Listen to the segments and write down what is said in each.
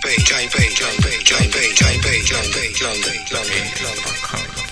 加一倍加一倍加一倍加一倍加一倍加一倍加一倍加一倍加一倍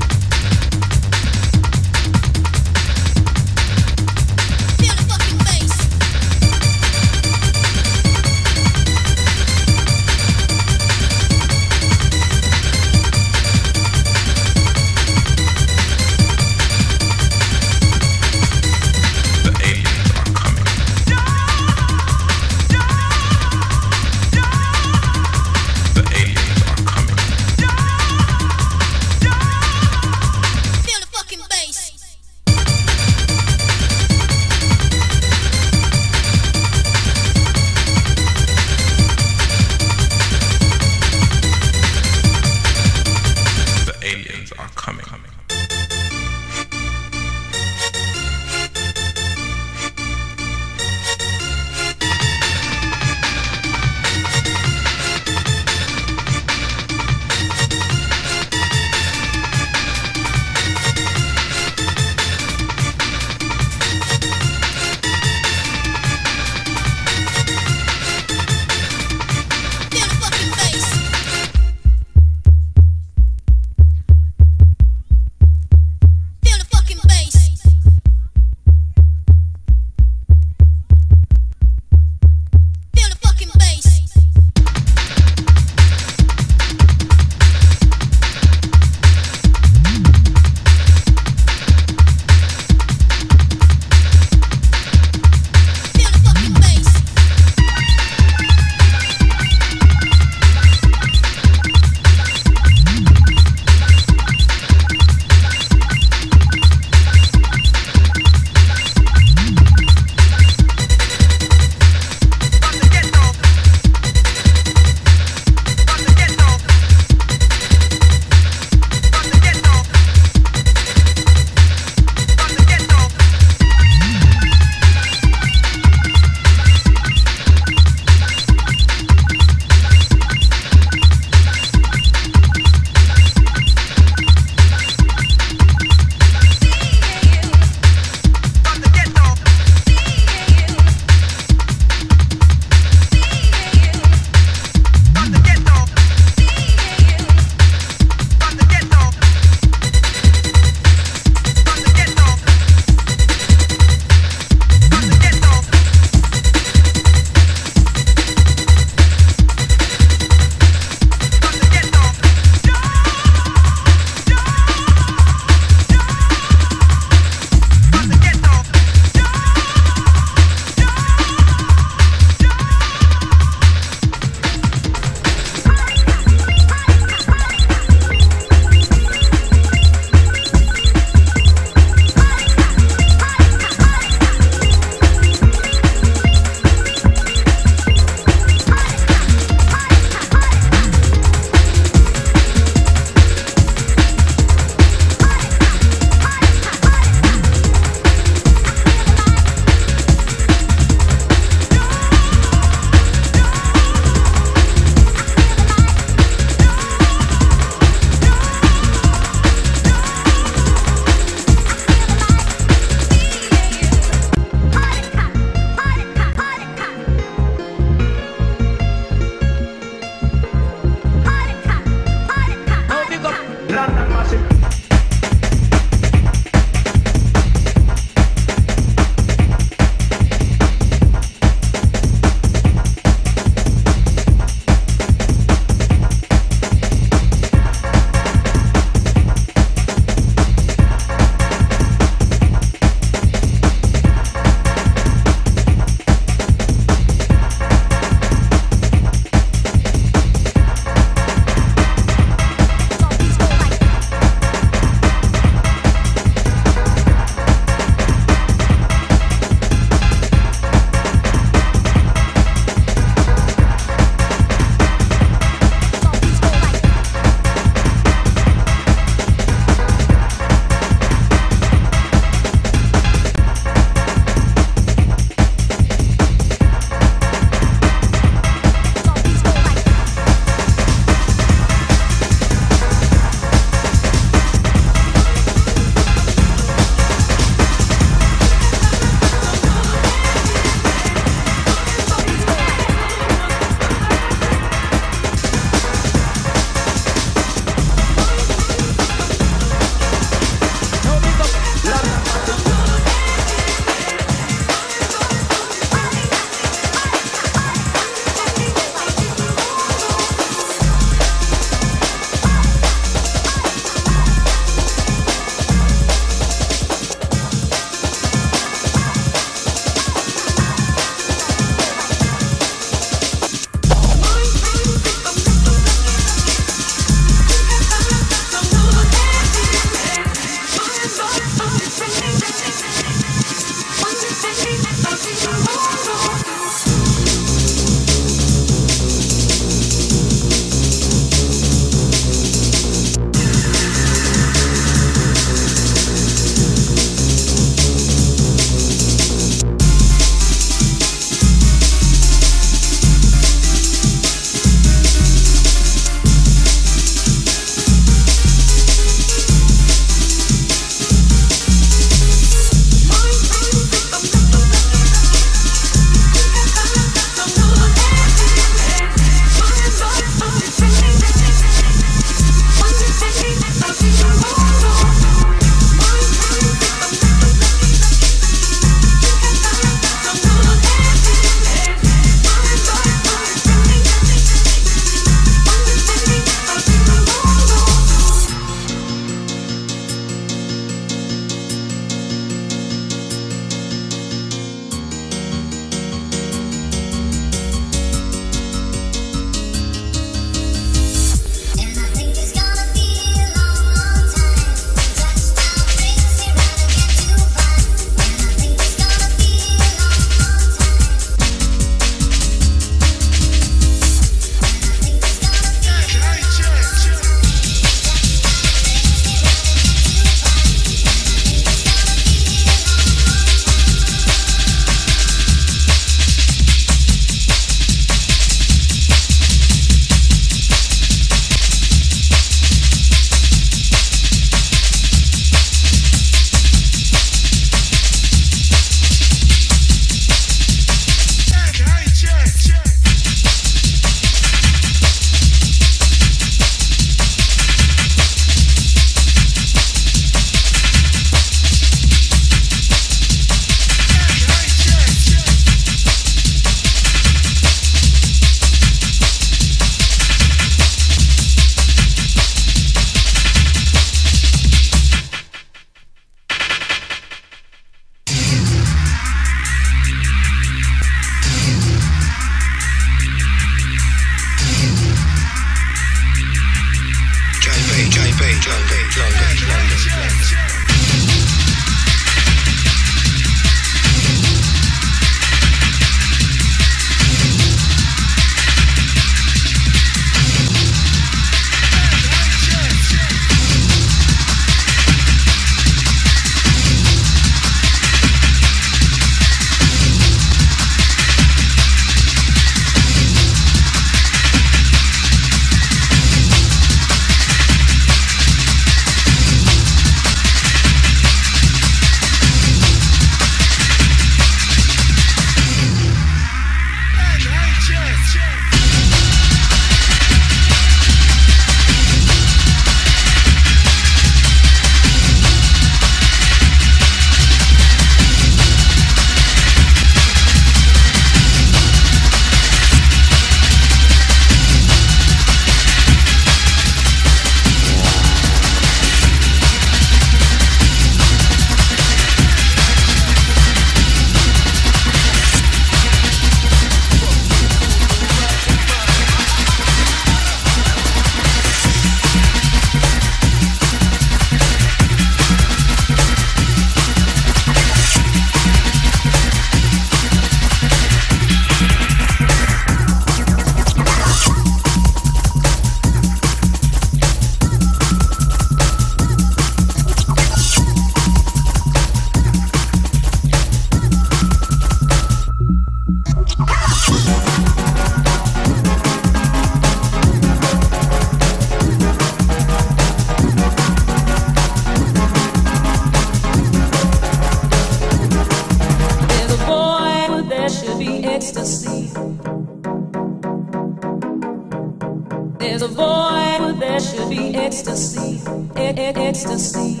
ecstasy, it, it, ecstasy,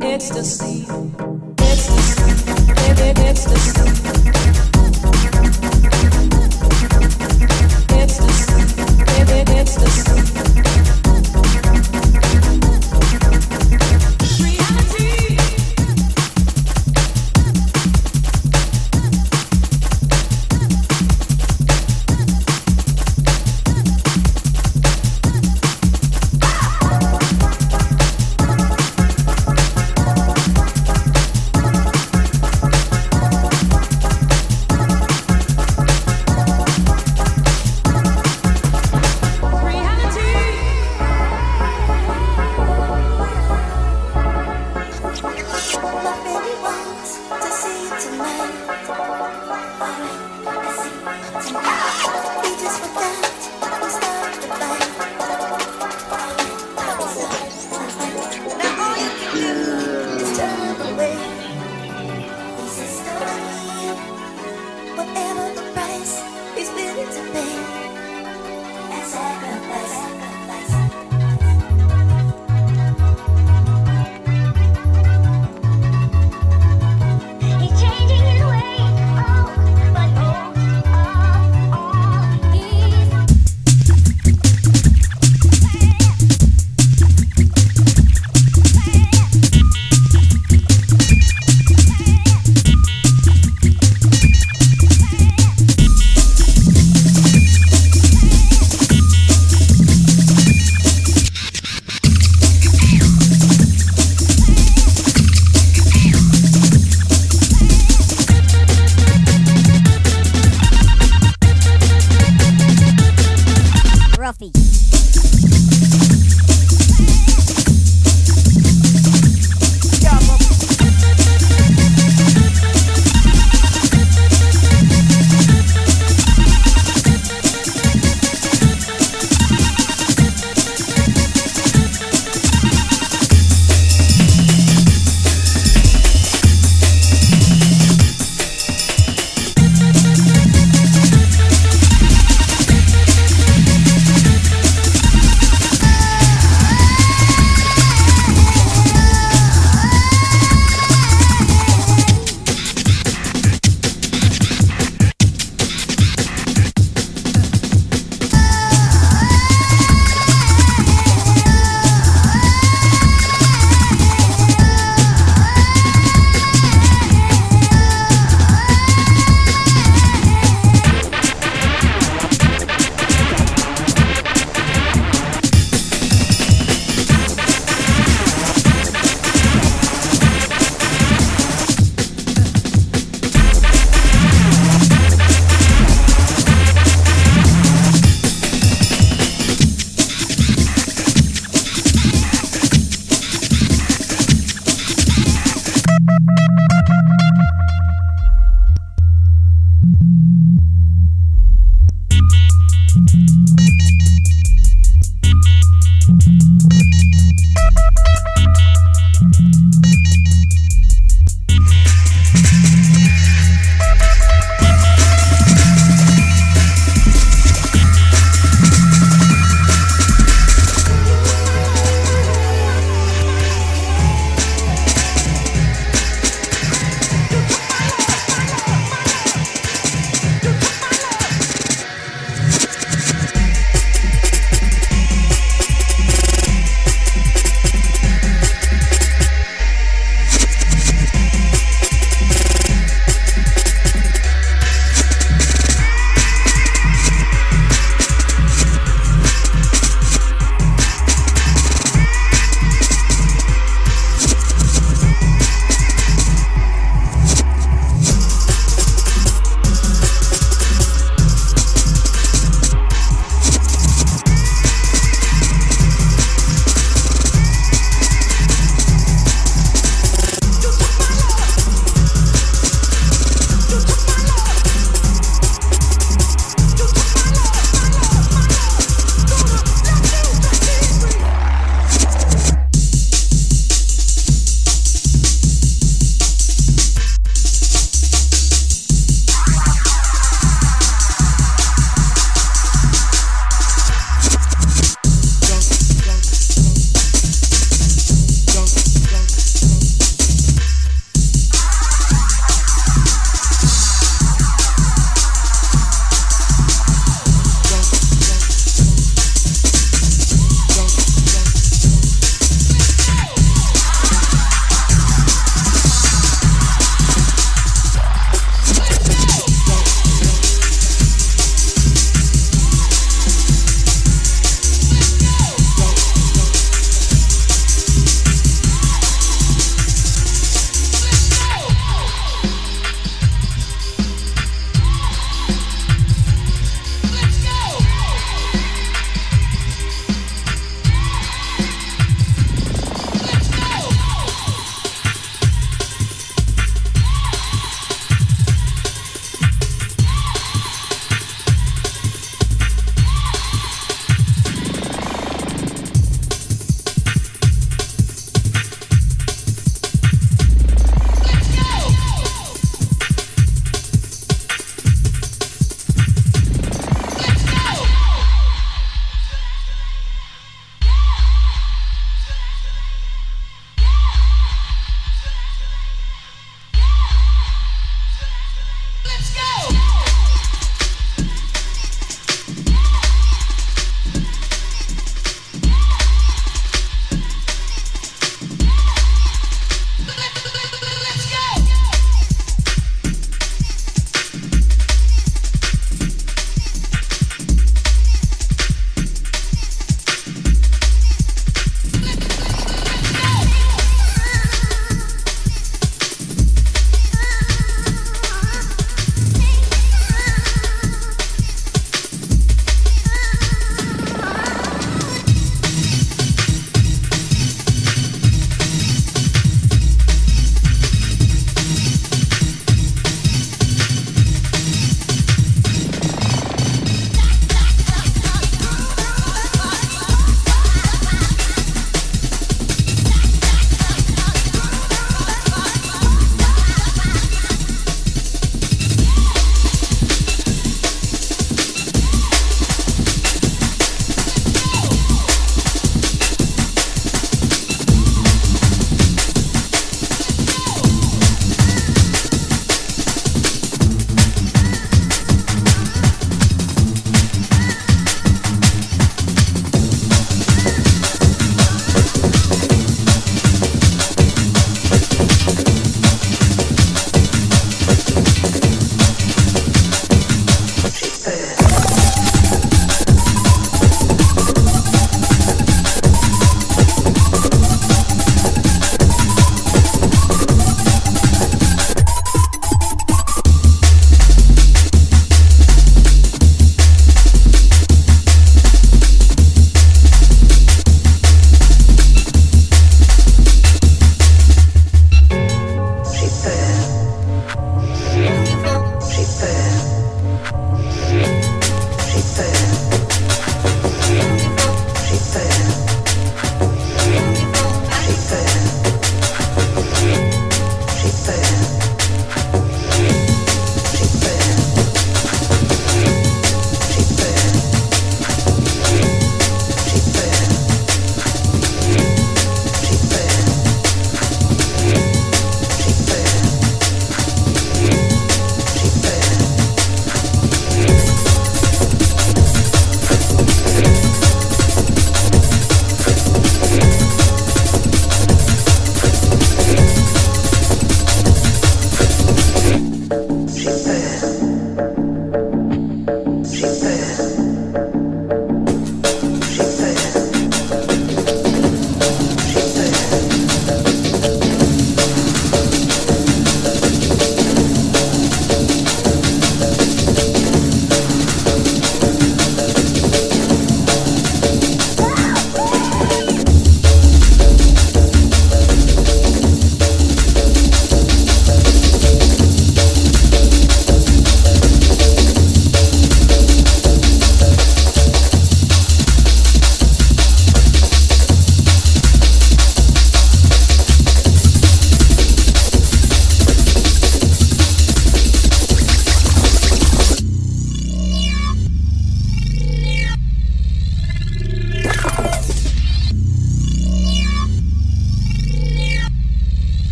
ecstasy, ecstasy, it, it, ecstasy. Ecstasy, ecstasy.